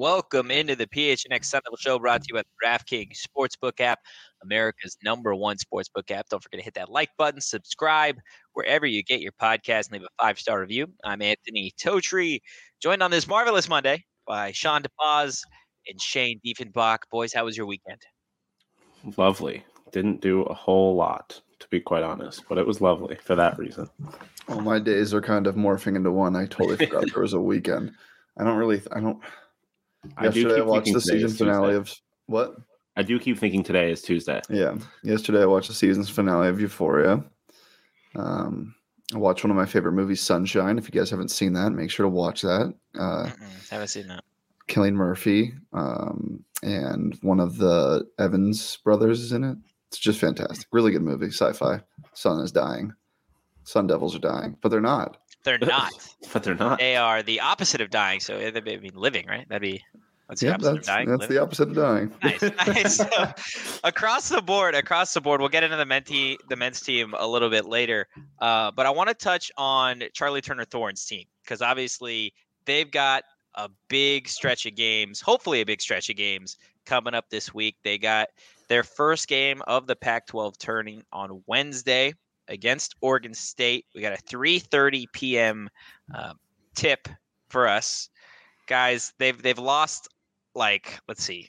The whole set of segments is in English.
Welcome into the PHNX Sun Devil Show brought to you by the DraftKings Sportsbook app, America's number one sportsbook app. Don't forget to hit that like button, subscribe wherever you get your podcast, and leave a five star review. I'm Anthony Totri, joined on this marvelous Monday by Sean DePaz and Shane Diefenbach. Boys, how was your weekend? Lovely. Didn't do a whole lot, to be quite honest, but it was lovely for that reason. Well, my days are kind of morphing into one. I totally forgot there was a weekend. I don't really, I don't. I do Yesterday I, keep watched the today season finale Tuesday. of what? I do keep thinking today is Tuesday. Yeah, yesterday I watched the season's finale of Euphoria. Um, I watched one of my favorite movies, Sunshine. If you guys haven't seen that, make sure to watch that. Uh, haven't seen that. Cillian Murphy um, and one of the Evans brothers is in it. It's just fantastic. Really good movie, sci-fi. Sun is dying. Sun devils are dying, but they're not. They're not. but they're not. they are the opposite of dying. So they'd be I mean, living, right? That'd be that's the opposite that's, of dying. that's living. the opposite of dying. nice, nice. So, across the board, across the board, we'll get into the menti, the men's team a little bit later. Uh, but I want to touch on Charli Turner Thorne's team because obviously they've got a big stretch of games, hopefully a big stretch of games coming up this week. They got their first game of the Pac-12 turning on Wednesday against Oregon State. We got a 3:30 p.m. Uh, tip for us, guys. They've they've lost like let's see,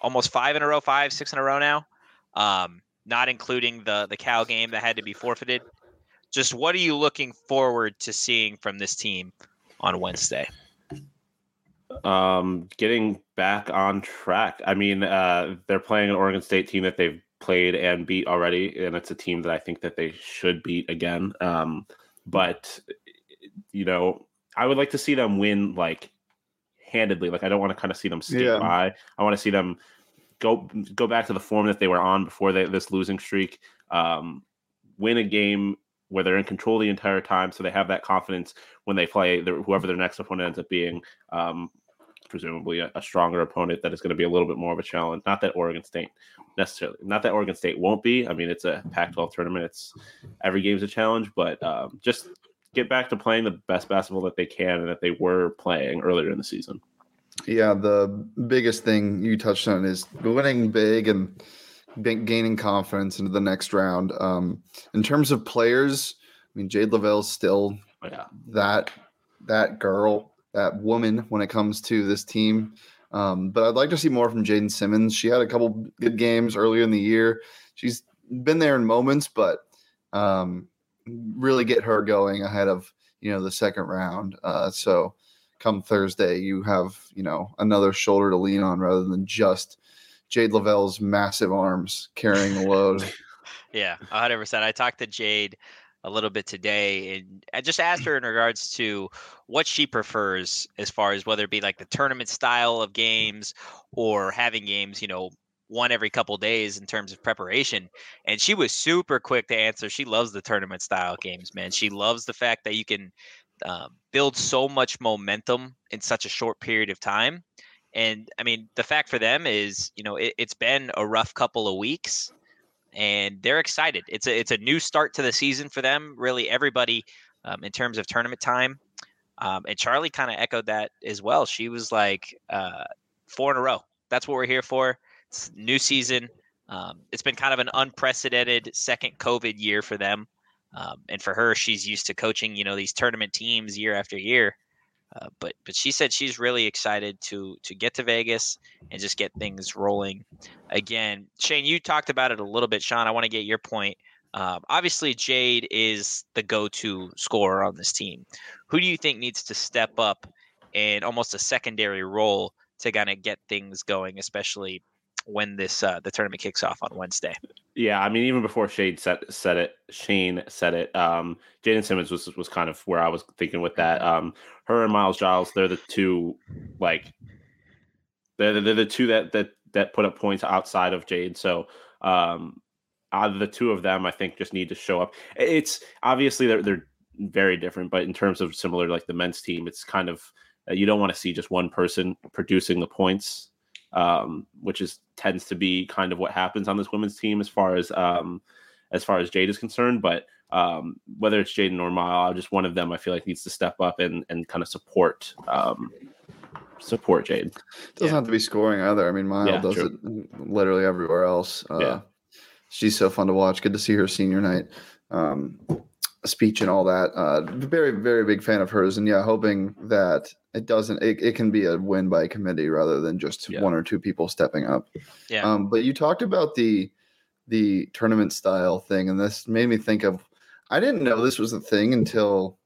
almost five in a row, five, six in a row now. Um, not including the the Cal game that had to be forfeited. Just what are you looking forward to seeing from this team on Wednesday? Um, getting back on track. I mean, uh, they're playing an Oregon State team that they've played and beat already, and it's a team that I think that they should beat again. Um, but you know, I would like to see them win like handedly. Like I don't want to kind of see them skate Yeah. by. I want to see them go go back to the form that they were on before they, this losing streak. Um, win a game where they're in control the entire time, so they have that confidence when they play their, whoever their next opponent ends up being. Um, presumably a, a stronger opponent that is going to be a little bit more of a challenge. Not that Oregon State necessarily, not that Oregon State won't be. I mean, it's a Pac-12 tournament. It's every game's a challenge, but um, just get back to playing the best basketball that they can and that they were playing earlier in the season. Yeah, the biggest thing you touched on is winning big and gaining confidence into the next round. Um, in terms of players, I mean, Jade Loville's still But yeah, that that girl, that woman when it comes to this team. Um, but I'd like to see more from Jaddan Simmons. She had a couple good games earlier in the year. She's been there in moments, but um, really get her going ahead of you know the second round. Uh, so come Thursday, you have you know another shoulder to lean on rather than just Jade Loville's massive arms carrying the load. Yeah, hundred percent. I talked to Jade a little bit today, and I just asked her in regards to what she prefers as far as whether it be like the tournament style of games or having games, you know, one every couple days in terms of preparation. And she was super quick to answer. She loves the tournament style games, man. She loves the fact that you can um, build so much momentum in such a short period of time. And I mean, the fact for them is, you know, it, it's been a rough couple of weeks and they're excited. It's a it's a new start to the season for them. Really, everybody um, in terms of tournament time. Um, and Charli kind of echoed that as well. She was like, uh, four in a row. That's what we're here for. It's new season. Um, it's been kind of an unprecedented second COVID year for them. Um, and for her, she's used to coaching, you know, these tournament teams year after year. Uh, but but she said she's really excited to to get to Vegas and just get things rolling again. Shane, you talked about it a little bit. Sean, I want to get your point. Um, obviously, Jade is the go-to scorer on this team. Who do you think needs to step up in almost a secondary role to kind of get things going, especially when this uh, the tournament kicks off on Wednesday. Yeah, I mean, even before Shane said said it, Shane said it. Um, Jaddan Simmons was was kind of where I was thinking with that. Um, her and Mael Gilles, they're the two, like, they're, they're the two that that that put up points outside of Jade. So, um, out of the two of them, I think just need to show up. It's obviously they're they're very different, but in terms of similar, like the men's team, it's kind of uh, you don't want to see just one person producing the points um, which is tends to be kind of what happens on this women's team as far as um, as far as Jade is concerned. But um, whether it's Jaddan or Mael, just one of them, I feel like needs to step up and and kind of support um, support Jade. Doesn't yeah. have to be scoring either. I mean, Mael yeah, does true. it literally everywhere else. Uh, yeah. She's so fun to watch. Good to see her senior night um, speech and all that. Uh, very, very big fan of hers. And yeah, hoping that it doesn't it, it can be a win by committee rather than just yeah. one or two people stepping up yeah um, but you talked about the the tournament style thing and this made me think of i didn't know this was a thing until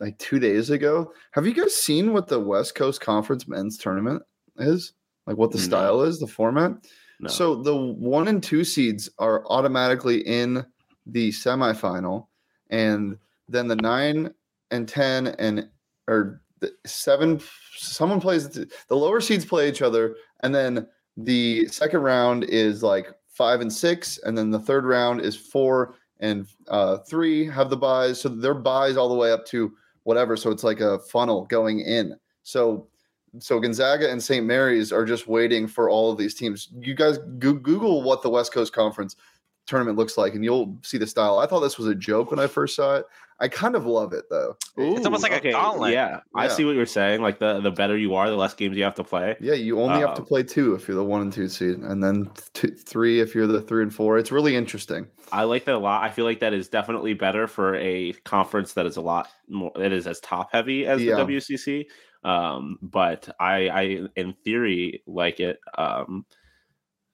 like two days ago have you guys seen what the west coast conference men's tournament is like what the no. style is the format no. so the one and two seeds are automatically in the semifinal and then the nine and ten and or seven someone plays the lower seeds play each other. And then the second round is like five and six. And then the third round is four and uh, three have the buys. So their buys all the way up to whatever. So it's like a funnel going in. So so gonzaga and st mary's are just waiting for all of these teams. You guys go- google what the west coast conference tournament looks like, and you'll see the style. I thought this was a joke when I first saw it. I kind of love it though. Ooh, it's almost like okay. a gauntlet. Yeah, yeah, I see what you're saying. Like the the better you are, the less games you have to play. Yeah, you only have to um, play two if you're the one and two seed, and then two, three if you're the three and four. It's really interesting. I like that a lot. I feel like that is definitely better for a conference that is a lot more that is as top heavy as yeah. the WCC. Um, but I, I in theory like it. Um,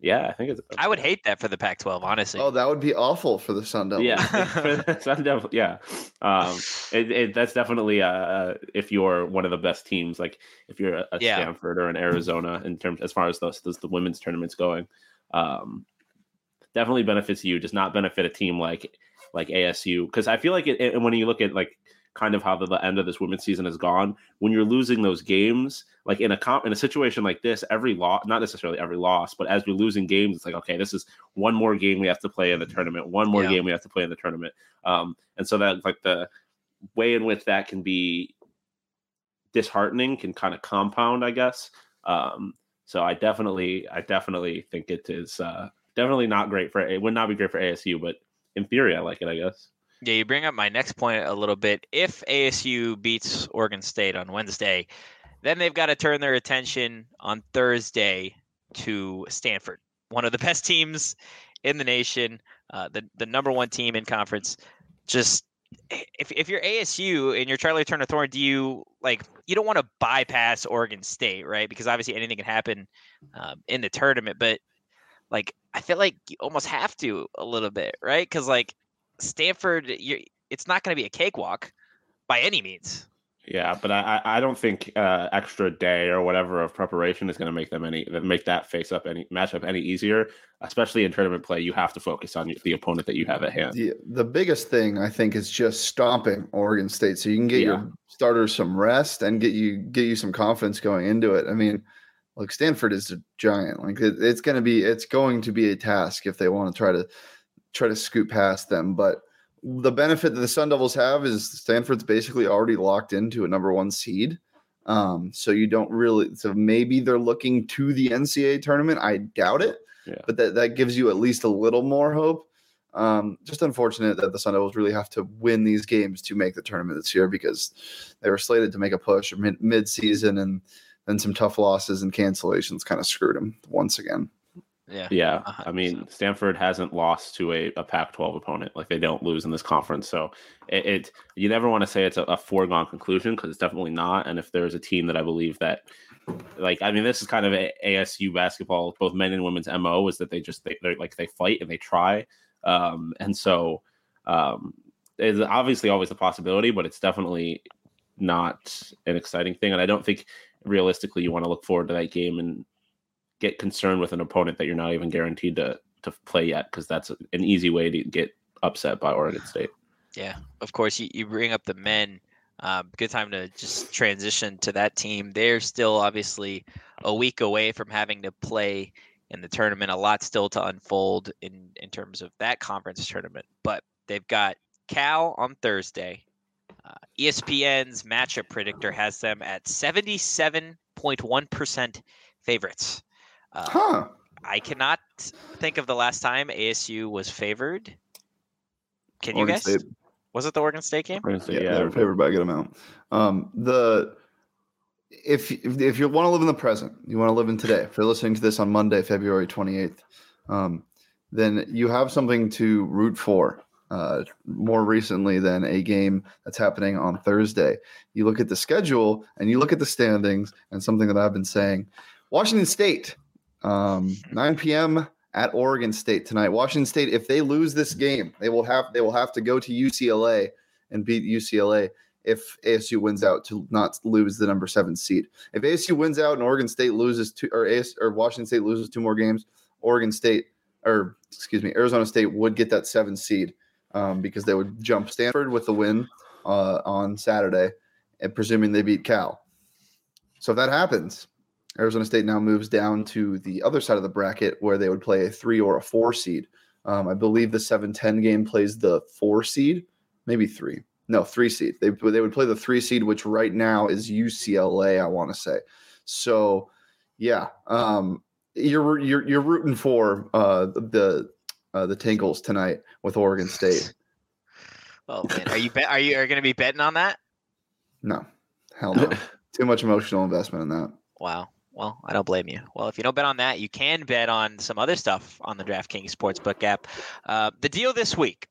yeah, I think it's. I would hate that for the Pac-12, honestly. Oh, that would be awful for the Sun Devils. Yeah, Sun Devils. Yeah, um, it, it, that's definitely uh, uh, if you're one of the best teams, like if you're a, a yeah. Stanford or an Arizona in terms as far as those, those the women's tournaments going, um, definitely benefits you. Does not benefit a team like like ASU because I feel like it, it, when you look at like kind of how the, the, end of this women's season has gone. When you're losing those games, like in a comp, in a situation like this, every loss, not necessarily every loss, but as you're losing games, it's like okay, this is one more game we have to play in the tournament, one more yeah. game we have to play in the tournament, um, and so that like the way in which that can be disheartening can kind of compound, I guess. Um, so I definitely, I definitely think it is uh, definitely not great for it would not be great for ASU, but in theory, I like it, I guess. Yeah, you bring up my next point a little bit. If ASU beats Oregon State on Wednesday, then they've got to turn their attention on Thursday to Stanford, one of the best teams in the nation, uh, the the number one team in conference. Just if if you're ASU and you're Charli Turner Thorne, do you like you don't want to bypass Oregon State, right? Because obviously anything can happen um, in the tournament, but like I feel like you almost have to a little bit, right? Because like Stanford, it's not going to be a cakewalk by any means. Yeah, but I I don't think uh, extra day or whatever of preparation is going to make them any make that face up any matchup any easier. Especially in tournament play, you have to focus on the opponent that you have at hand. The, the biggest thing I think is just stomping Oregon State, so you can get yeah. your starters some rest and get you get you some confidence going into it. I mean, like Stanford is a giant. Like it, it's going to be it's going to be a task if they want to try to try to scoot past them. But the benefit that the Sun Devils have is Stanford's basically already locked into a number one seed. Um, so you don't really so maybe they're looking to the NCAA tournament. I doubt it. Yeah. But that, that gives you at least a little more hope. Um, just unfortunate that the Sun Devils really have to win these games to make the tournament this year because they were slated to make a push mid mid season and then some tough losses and cancellations kind of screwed them once again. Yeah. Yeah, Uh-huh, I mean Stanford hasn't lost to a, a Pac-12 opponent. Like they don't lose in this conference, so it, it you never want to say it's a, a foregone conclusion because it's definitely not. And if there's a team that I believe that, like I mean, this is kind of a, ASU basketball, both men and women's mo is that they just they they're like they fight and they try, um, and so um, it's obviously always a possibility, but it's definitely not an exciting thing. And I don't think realistically you want to look forward to that game and get concerned with an opponent that you're not even guaranteed to to play yet because that's an easy way to get upset by Oregon State. Yeah, of course. You, you bring up the men. Um, good time to just transition to that team. They're still obviously a week away from having to play in the tournament. A lot still to unfold in in terms of that conference tournament, but they've got Cal on Thursday. Uh, ESPN's matchup predictor has them at seventy-seven point one percent favorites. Uh, Huh. I cannot think of the last time ASU was favored. Can you guess? State. Was it the Oregon State game? Oregon State, Yeah, yeah, they were favored by a good amount. Um, the if if, if you want to live in the present, you want to live in today. If you're listening to this on Monday, February 28th, um, then you have something to root for. Uh, more recently than a game that's happening on Thursday. You look at the schedule and you look at the standings, and something that I've been saying: Washington State, um, 9 p.m. at Oregon State tonight. Washington State, if they lose this game, they will have they will have to go to UCLA and beat UCLA if ASU wins out to not lose the number seven seed. If ASU wins out and Oregon State loses two or AS, or Washington State loses two more games, Oregon State or excuse me, Arizona State would get that seven seed um, because they would jump Stanford with the win uh, on Saturday, and presuming they beat Cal. So if that happens, Arizona State now moves down to the other side of the bracket where they would play a three or a four seed. Um, I believe the 7 10 game plays the four seed, maybe three. No, three seed. They, they would play the three seed, which right now is UCLA, I want to say. So, yeah, um, you're, you're, you're rooting for uh, the uh, the Tinkles tonight with Oregon State. Oh man, are you bet? Are you are going to be betting on that? No, hell no. Too much emotional investment in that. Wow. Well, I don't blame you. Well, if you don't bet on that, you can bet on some other stuff on the DraftKings Sportsbook app. Uh, the deal this week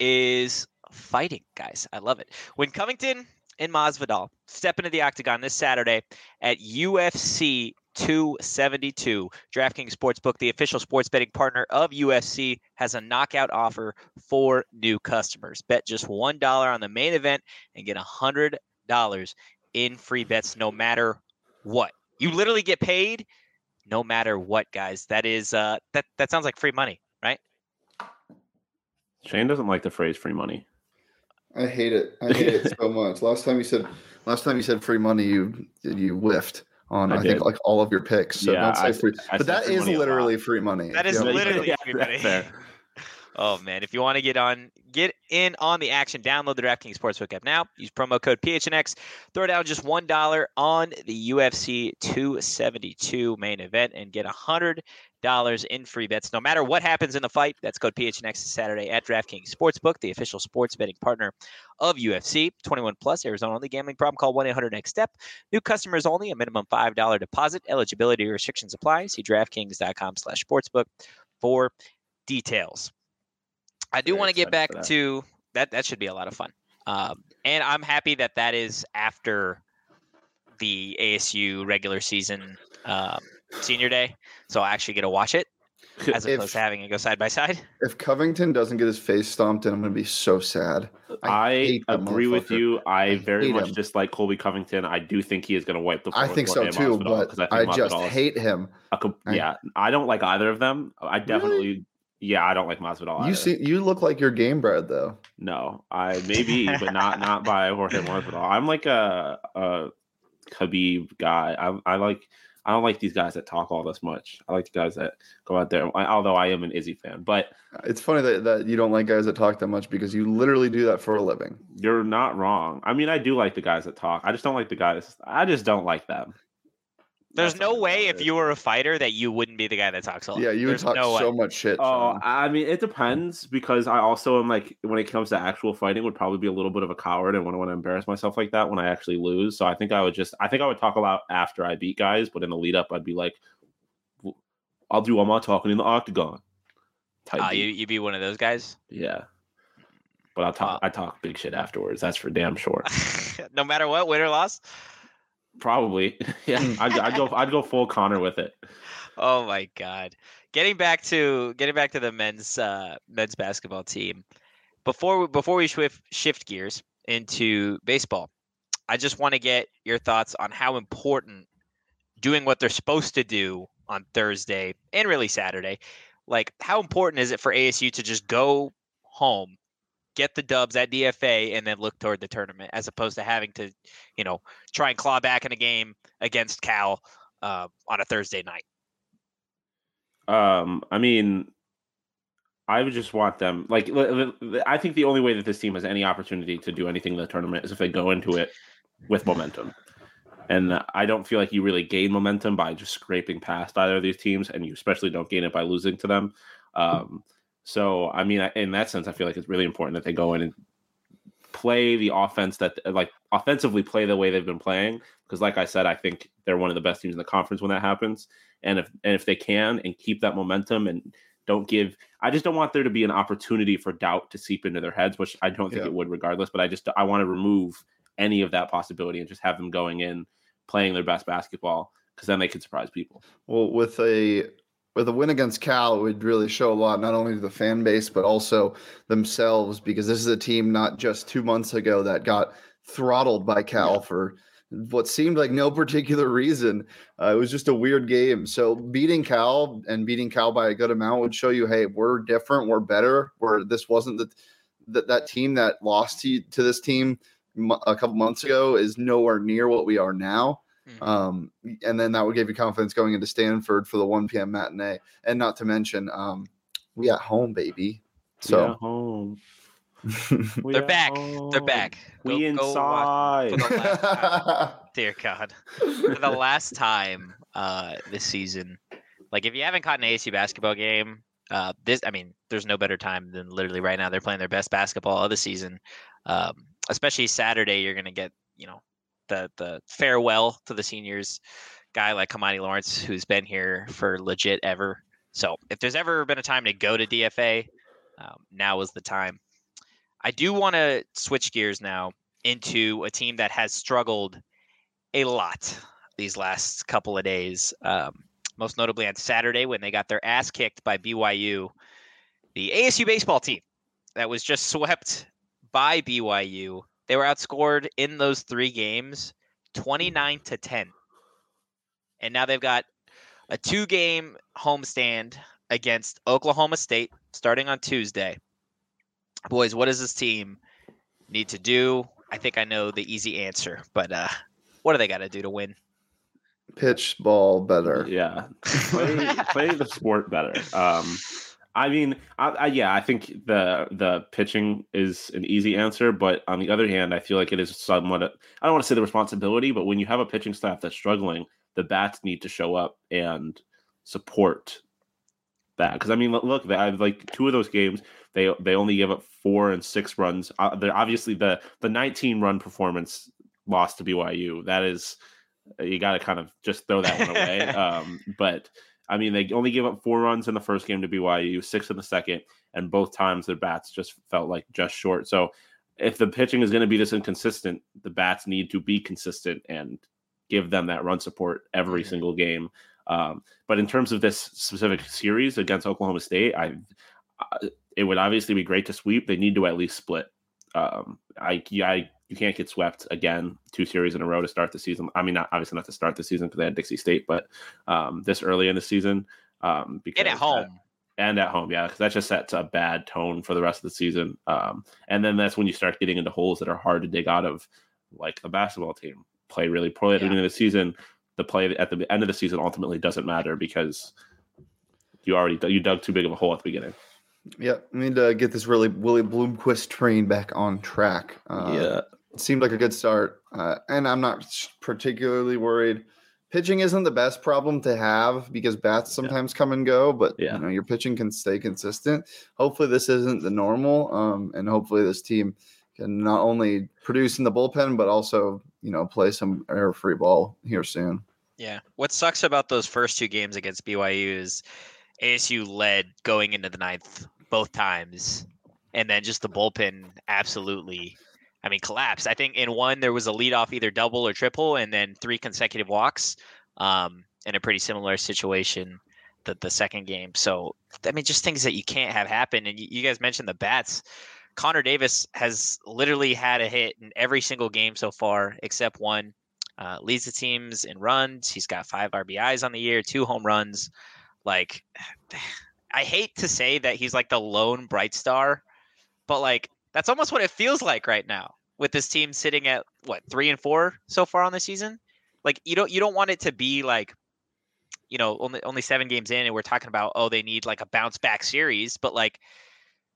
is fighting, guys. I love it. When Covington and Masvidal step into the octagon this Saturday at UFC 272, DraftKings Sportsbook, the official sports betting partner of UFC, has a knockout offer for new customers. Bet just $1 on the main event and get $100 in free bets no matter what. You literally get paid no matter what, guys. That is uh that that sounds like free money, right? Shane doesn't like the phrase free money. I hate it. I hate it so much. Last time you said last time you said free money, you you whiffed on I I, think like all of your picks. So Yeah, don't say I- free. I but said that free is money a lot. literally free money. That is Yeah. literally Yeah, free money. Oh man, if you want to get on get in on the action, download the DraftKings Sportsbook app now. Use promo code PHNX. Throw down just one dollar on the UFC 272 main event and get a hundred dollars in free bets. No matter what happens in the fight, that's code PHNX Saturday at DraftKings Sportsbook, the official sports betting partner of UFC. 21 plus, Arizona only. Gambling problem? Call 1 800 Next Step. New customers only. A minimum five dollar deposit. Eligibility restrictions apply. See DraftKings.com/sportsbook for details. I do want to get back that. to that. That should be a lot of fun. Um, and I'm happy that that is after the ASU regular season um, senior day. So I actually get to watch it as If- opposed to having it go side by side. If Covington doesn't get his face stomped in, I'm gonna be so sad. I, hate that agree with you. I, I very much him. dislike Colby Covington. I do think he is going to wipe the floor. I think so Jorge too, but but 'cause think I just Masvidal is hate him. a com- I- yeah, I don't like either of them. I definitely, yeah, I don't like Masvidal. You either. see, you look like you're game bred though. No, I maybe, but not not by Jorge Masvidal. I'm like a a Khabib guy. I I like I don't like these guys that talk all this much. I like the guys that go out there. I, although I am an Izzy fan, but It's funny that, that you don't like guys that talk that much because you literally do that for a living. you're not wrong. I mean, I do like the guys that talk. I just don't like the guys. I just don't like them. There's no way if it. you were a fighter that you wouldn't be the guy that talks a lot. Yeah, you would There's talk no so way. much shit. Oh, Sean. I mean, it depends because I also am like when it comes to actual fighting, would probably be a little bit of a coward and wouldn't want to embarrass myself like that when I actually lose. So I think I would just, I think I would talk a lot after I beat guys, but in the lead up, I'd be like, I'll do all my talking in the octagon. Type Uh, you beat. you be one of those guys. yeah. But I'll talk. Uh, I talk big shit afterwards. That's for damn sure. no matter what, win or loss. Probably. yeah. I'd, I'd go. I'd go full Conor with it. Oh my god. Getting back to getting back to the men's uh, men's basketball team. Before we, before we shift shift gears into baseball, I just want to get your thoughts on how important doing what they're supposed to do on Thursday and really Saturday. Like how important is it for ASU to just go home, get the dubs at DFA and then look toward the tournament as opposed to having to, you know, try and claw back in a game against Cal uh, on a Thursday night. Um, I mean, I would just want them like. I think the only way that this team has any opportunity to do anything in the tournament is if they go into it with momentum. And I don't feel like you really gain momentum by just scraping past either of these teams, and you especially don't gain it by losing to them. Um, so, I mean, in that sense, I feel like it's really important that they go in and play the offense that, like, offensively play the way they've been playing. Because, like I said, I think they're one of the best teams in the conference when that happens. And if and if they can and keep that momentum and don't give, I just don't want there to be an opportunity for doubt to seep into their heads, which I don't think Yeah. it would, regardless. But I just I want to remove any of that possibility and just have them going in playing their best basketball because then they could surprise people. Well, with a with a win against Cal, it would really show a lot, not only to the fan base but also themselves, because this is a team not just two months ago that got throttled by Cal for what seemed like no particular reason. Uh, it was just a weird game. So beating Cal and beating Cal by a good amount would show you, hey, we're different, we're better. Where this wasn't the that that team that lost to to this team a couple months ago is nowhere near what we are now. Mhm. Um, and then that would give you confidence going into Stanford for the 1 p.m. matinee. And not to mention, um, we at home, baby. We at So home. We They're at back. They're back. We Go- go inside. for the last time. Dear God. For the last time uh, this season, like if you haven't caught an ASU basketball game, uh, this I mean, there's no better time than literally right now. They're playing their best basketball of the season. Um, especially Saturday, you're gonna get you know the the farewell to the seniors guy like Kimani Lawrence, who's been here for legit ever. So if there's ever been a time to go to DFA, um, now is the time. I do want to switch gears now into a team that has struggled a lot these last couple of days. Um, most notably on Saturday when they got their ass kicked by BYU, the ASU baseball team that was just swept by BYU. They were outscored in those three games 29 to 10. And now they've got a two game homestand against Oklahoma State starting on Tuesday. Boys, what does this team need to do? I think I know the easy answer, but uh, what do they got to do to win? Pitch ball better. Yeah, play, play the sport better. Um, I mean, I, I, yeah, I think the the pitching is an easy answer, but on the other hand, I feel like it is somewhat. I don't want to say the responsibility, but when you have a pitching staff that's struggling, the bats need to show up and support that. Because I mean, look, they have like two of those games. They they only give up four and six runs. Uh, they're obviously the the 19 run performance lost to BYU. That is you got to kind of just throw that one away. um, but I mean, they only gave up four runs in the first game to BYU, six in the second, and both times their bats just felt like just short. So if the pitching is going to be this inconsistent, the bats need to be consistent and give them that run support every Mhm. single game. Um, but in terms of this specific series against Oklahoma State, I, I it would obviously be great to sweep. They need to at least split. Um, I, I you can't get swept again two series in a row to start the season. I mean, not obviously not to start the season because they had Dixie State, but um, this early in the season, um, because And at that- home. and at home, yeah, because that just sets a bad tone for the rest of the season. Um, and then that's when you start getting into holes that are hard to dig out of, like the basketball team play really poorly at the Yeah. beginning of the season. The play at the end of the season ultimately doesn't matter because you already you dug too big of a hole at the beginning. Yep. We need to get this really Willie Bloomquist train back on track. Uh, it seemed like a good start, uh, and I'm not particularly worried. Pitching isn't the best problem to have because bats sometimes come and go, but Yeah. you know your pitching can stay consistent. Hopefully, this isn't the normal, um, and hopefully, this team can not only produce in the bullpen but also you know play some air free ball here soon. Yeah. What sucks about those first two games against BYU is ASU led going into the ninth both times, and then just the bullpen absolutely, I mean, collapsed. I think in one there was a lead off either double or triple, and then three consecutive walks. Um, in a pretty similar situation, the the second game. So I mean, just things that you can't have happen. And you, you guys mentioned the bats. Connor Davis has literally had a hit in every single game so far, except one. Uh, leads the teams in runs. He's got five RBIs on the year, two home runs. Like, I hate to say that he's like the lone bright star, but like that's almost what it feels like right now with this team sitting at what three and four so far on the season. Like you don't you don't want it to be like, you know, only only seven games in, and we're talking about oh they need like a bounce back series, but like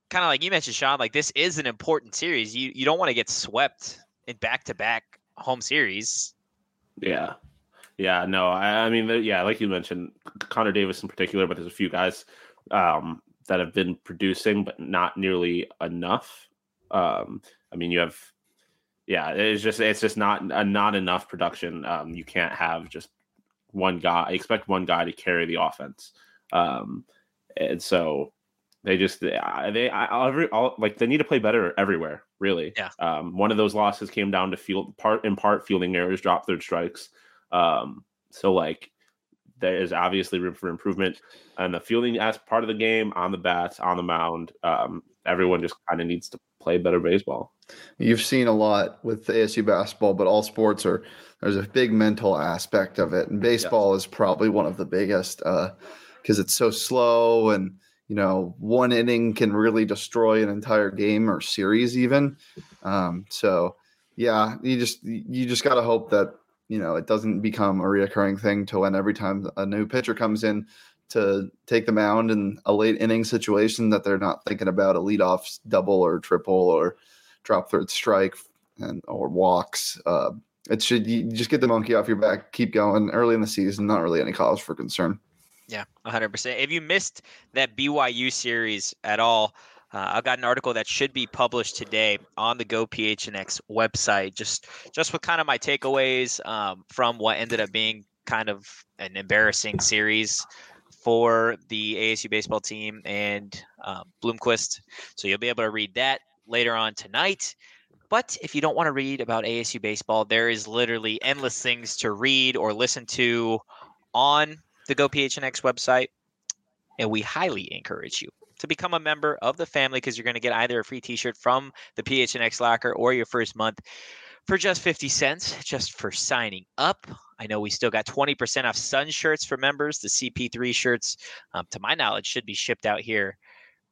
kind of like you mentioned, Sean, like this is an important series. You you don't want to get swept in back to back home series. Yeah. Yeah, no, I, I mean, yeah, like you mentioned, Connor Davis in particular, but there's a few guys um, that have been producing, but not nearly enough. Um, I mean, you have, yeah, it's just it's just not uh, not enough production. Um, you can't have just one guy. I expect one guy to carry the offense, um, and so they just they they I, every all, like they need to play better everywhere. Really, yeah. Um, one of those losses came down to field part in part fielding errors, drop third strikes. Um, so like there is obviously room for improvement and the fielding as part of the game on the bats on the mound. Um, everyone just kind of needs to play better baseball. You've seen a lot with ASU basketball, but all sports are there's a big mental aspect of it, and baseball yes. is probably one of the biggest because uh, it's so slow and you know one inning can really destroy an entire game or series even. Um, so yeah, you just you just got to hope that you know it doesn't become a reoccurring thing to when every time a new pitcher comes in to take the mound in a late inning situation that they're not thinking about a leadoff double or triple or drop third strike and or walks. Uh, it should you just get the monkey off your back, keep going early in the season. Not really any cause for concern. Yeah, 100%. If you missed that BYU series at all, uh, I've got an article that should be published today on the Go PHNX website, just just with kind of my takeaways um, from what ended up being kind of an embarrassing series for the ASU baseball team and um, Bloomquist. So you'll be able to read that later on tonight. But if you don't want to read about ASU baseball, there is literally endless things to read or listen to on the Go PHNX website. And we highly encourage you to become a member of the family because you're going to get either a free t-shirt from the PHNX locker or your first month for just 50 cents just for signing up. I know we still got 20% off Sun shirts for members. The CP3 shirts, um, to my knowledge, should be shipped out here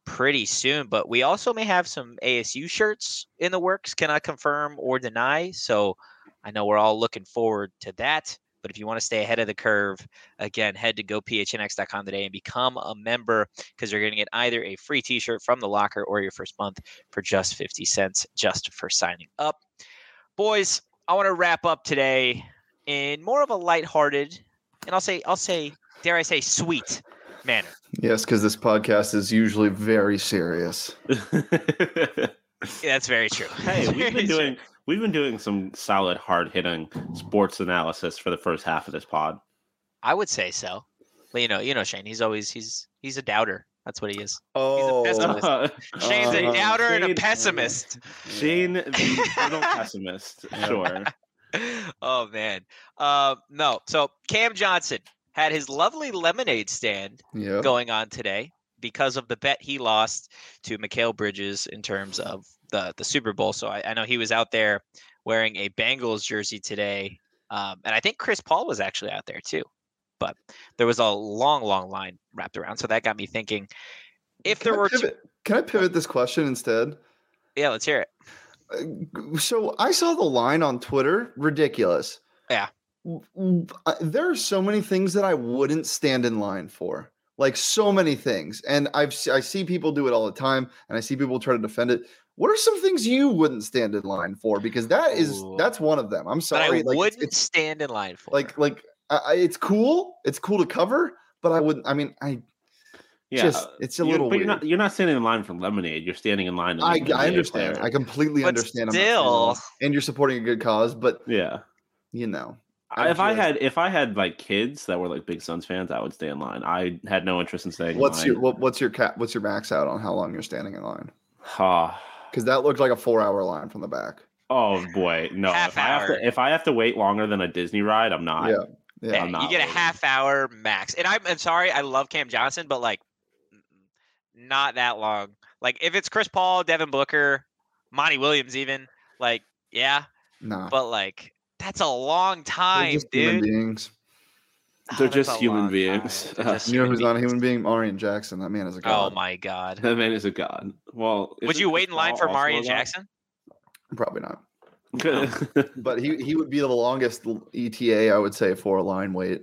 pretty soon. But we also may have some ASU shirts in the works. Cannot confirm or deny. So I know we're all looking forward to that. But if you want to stay ahead of the curve, again, head to gophnx.com today and become a member because you're going to get either a free t shirt from the locker or your first month for just 50 cents just for signing up. Boys, I want to wrap up today in more of a lighthearted, and I'll say, I'll say, dare I say, sweet manner. Yes, because this podcast is usually very serious. yeah, that's very true. Hey, we've been doing We've been doing some solid, hard hitting sports analysis for the first half of this pod. I would say so. But you know, you know, Shane. He's always he's he's a doubter. That's what he is. Oh, he's a pessimist. Uh, Shane's a uh, doubter Shane, and a pessimist. Shane, the pessimist. Sure. Oh man. Uh, no. So Cam Johnson had his lovely lemonade stand yep. going on today because of the bet he lost to Mikal Bridges in terms of the the Super Bowl. So I, I know he was out there wearing a Bengals jersey today, um, and I think Chris Paul was actually out there too. But there was a long, long line wrapped around, so that got me thinking. If can there I were, pivot, two... can I pivot this question instead? Yeah, let's hear it. Uh, so I saw the line on Twitter. Ridiculous. Yeah. There are so many things that I wouldn't stand in line for like so many things and i've i see people do it all the time and i see people try to defend it what are some things you wouldn't stand in line for? Because that is Ooh. that's one of them. I'm sorry, but I like, wouldn't it's, stand in line for. Like like I, it's cool. It's cool to cover, but I wouldn't. I mean, I yeah, just it's a little. But weird. you're not you're not standing in line for lemonade. You're standing in line. I, I understand. Player. I completely but understand. Still, and you're supporting a good cause, but yeah, you know, I- if I had if I had like kids that were like big Suns fans, I would stay in line. I had no interest in staying. What's in your what, what's your cap? What's your max out on how long you're standing in line? Ah, Because that looked like a four hour line from the back. oh boy, no! Half if I have hour. to if I have to wait longer than a Disney ride, I'm not. Yeah. Yeah. Yeah, you not get a half hour max. And I'm, I'm sorry, I love Cam Johnson, but like, not that long. Like, if it's Chris Paul, Devin Booker, Monty Williams, even like, yeah, Nah. but like, that's a long They're time, just human dude. beings. Oh, They're that's just human beings. time. They're just You know who's not a human being? Marion Jackson. That man is a god. Oh my god. That man is a god. Well, Would you wait in line for also Marion? Jackson? Probably not. But he he would be the longest ETA, I would say, for a line wait.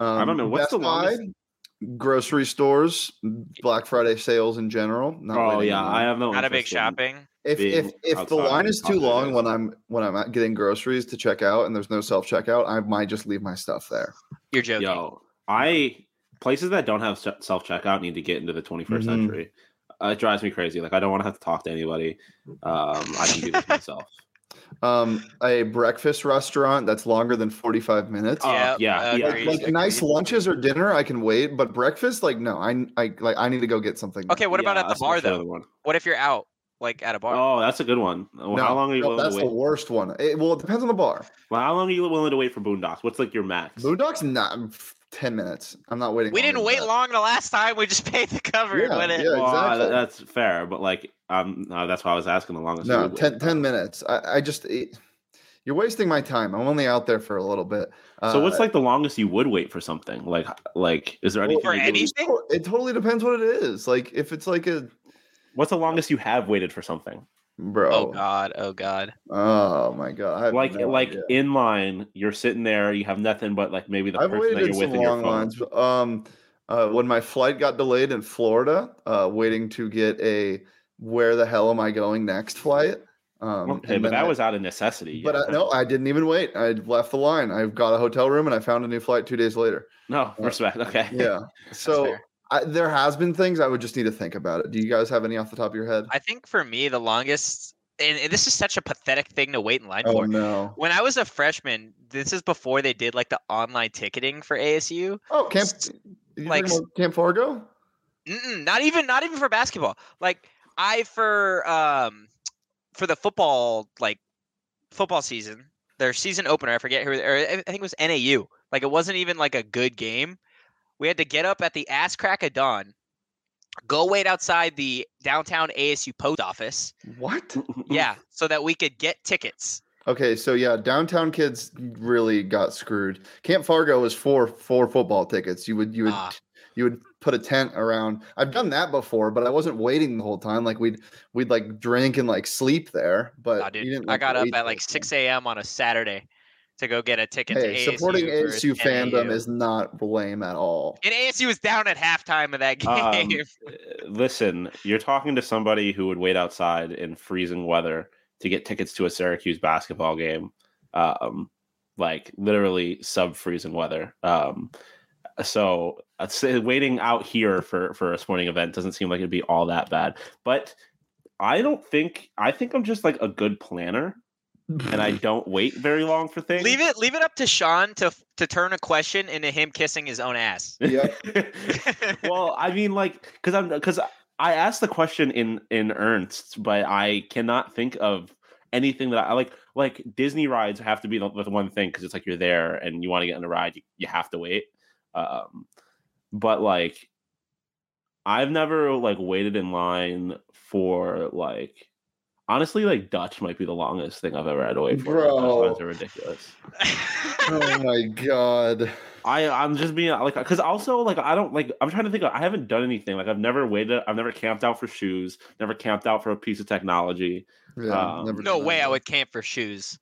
Um, I don't know what's the longest. Buy, grocery stores, Black Friday sales in general. Not oh waiting yeah, in I have no. Not a big shopping. If if if the line is too long when I'm when I'm getting groceries to check out and there's no self checkout, I might just leave my stuff there. You're joking. Yo, I places that don't have self checkout need to get into the 21st Mhm. century. Uh, it drives me crazy. Like I don't want to have to talk to anybody. Um, I can do this myself. Um, a breakfast restaurant that's longer than 45 minutes. Yep, yeah, yeah. agreed, like nice lunches or dinner, I can wait, but breakfast, like no, I I like I need to go get something. Okay, what about Yeah, at the bar though? one. What if you're out, like at a bar? Oh, that's a good one. Well, No, how long are you no, willing that's the worst one. It, well, it depends on the bar. Well, how long are you willing to wait for Boondocks? What's like your max? Boondocks, not f- 10 minutes. I'm not waiting. we didn't wait that. long the last time. We just paid the cover. Yeah, when it, yeah. Well, uh, exactly. that's fair, but like, um, no, that's why I was asking the longest. No, would 10, 10 minutes. I, I just, it, you're wasting my time. I'm only out there for a little bit. So what's Uh, like the longest you would wait for something? Like, like, is there anything? for anything? to- It totally depends what it is. Like if it's like a, What's the longest you have waited for something? Bro. oh god, oh god. Oh my god. Like no like idea. in line, you're sitting there, you have nothing but like maybe the I've person that you're with some in your long phone. lines. Um, uh, when my flight got delayed in Florida, uh, waiting to get a where the hell am I going next flight. Um, Okay, but that I- was out of necessity. But yeah. I, no, I didn't even wait. I left the line. I got a hotel room and I found a new flight two days later. no respect. Okay, Yeah. so fair. I, there has been things I would just need to think about it. Do you guys have any off the top of your head? I think for me the longest, and, and this is such a pathetic thing to wait in line oh for. no. When I was a freshman, this is before they did like the online ticketing for ASU. Oh, Camp. Like Camp Fargo? Not even not even for basketball. Like I for um for the football like football season, their season opener. I forget who. Or I think it was NAU. Like it wasn't even like a good game. We had to get up at the ass crack of dawn, go wait outside the downtown ASU post office. What? Yeah, so that we could get tickets. Okay, so yeah, downtown kids really got screwed. Camp Fargo was for four football tickets. You would you would Ah. you would put a tent around. I've done that before, but I wasn't waiting the whole time. Like we'd we'd like drink and like sleep there. But Nah, dude, didn't, I got up at like 6 a.m. on a Saturday to go get a ticket Hey, to ASU. supporting ASU fandom NAU. is not lame at all. And ASU was down at halftime of that game. Um, Listen, you're talking to somebody who would wait outside in freezing weather to get tickets to a Syracuse basketball game, um, like literally sub freezing weather. Um, so I'd waiting out here for for a sporting event doesn't seem like it'd be all that bad. But I don't think I think I'm just like a good planner, and I don't wait very long for things. leave it leave it up to Sean to to turn a question into him kissing his own ass. Yep. well, I mean, like, because I'm because I asked the question in in earnest, but I cannot think of anything that I like. Like Disney rides have to be the, the one thing because it's like you're there and you want to get on a ride, you, you have to wait. Um, but like, I've never like waited in line for like. Honestly, like Dutch might be the longest thing I've ever had to wait for. Dutch Bro. lines are ridiculous. oh my god. I I'm just being like because also like I don't like I'm trying to think of, I haven't done anything like I've never waited I've never camped out for shoes never camped out for a piece of technology Yeah, Um, never no way that. I would camp for shoes.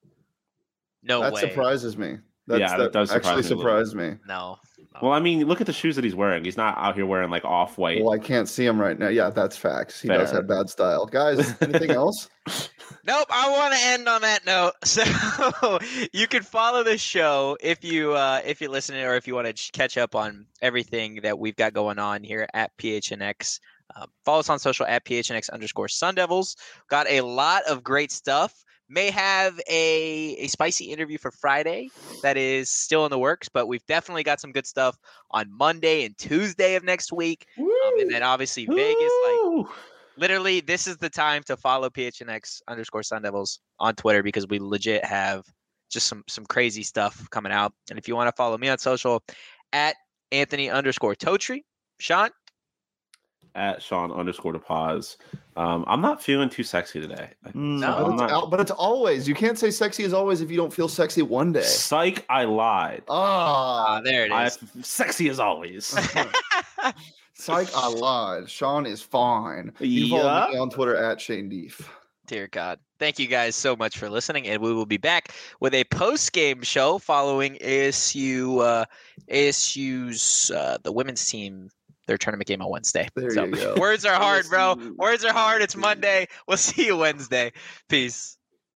No That way. surprises me. That's, Yeah, that does actually surprise me surprised me. No. Well I mean look at the shoes that he's wearing he's not out here wearing like off white Well, I can't see him right now. Yeah, that's facts. He does Fair. have bad style. Guys, anything else? Nope, I want to end on that note. So you can follow the show if you uh, if you're listening or if you want to catch up on everything that we've got going on here at PHNX. Um, follow us on social at PHNX underscore Sun Devils. Got a lot of great stuff may have a a spicy interview for Friday that is still in the works, but we've definitely got some good stuff on Monday and Tuesday of next week, um, and then obviously Vegas. Like literally, this is the time to follow PHNX underscore Sun Devils on Twitter because we legit have just some some crazy stuff coming out. And if you want to follow me on social, at Anthony underscore Totri, Sean. At Sean underscore to pause. Um, I'm not feeling too sexy today. Mm, No, but, it's not- al- but it's always. You can't say sexy as always if you don't feel sexy one day. Psych, I lied. Ah, Ah, there it is. I, is. sexy as always. psych, I lied. Sean is fine. You can follow me Yeah. on Twitter at Shane Deef. Dear God. Thank you guys so much for listening. And we will be back with a post game show following ASU uh, ASU's uh, the women's team their tournament game on Wednesday. There so you go. words are hard, bro. Words are hard. It's Monday. We'll see you Wednesday. Peace.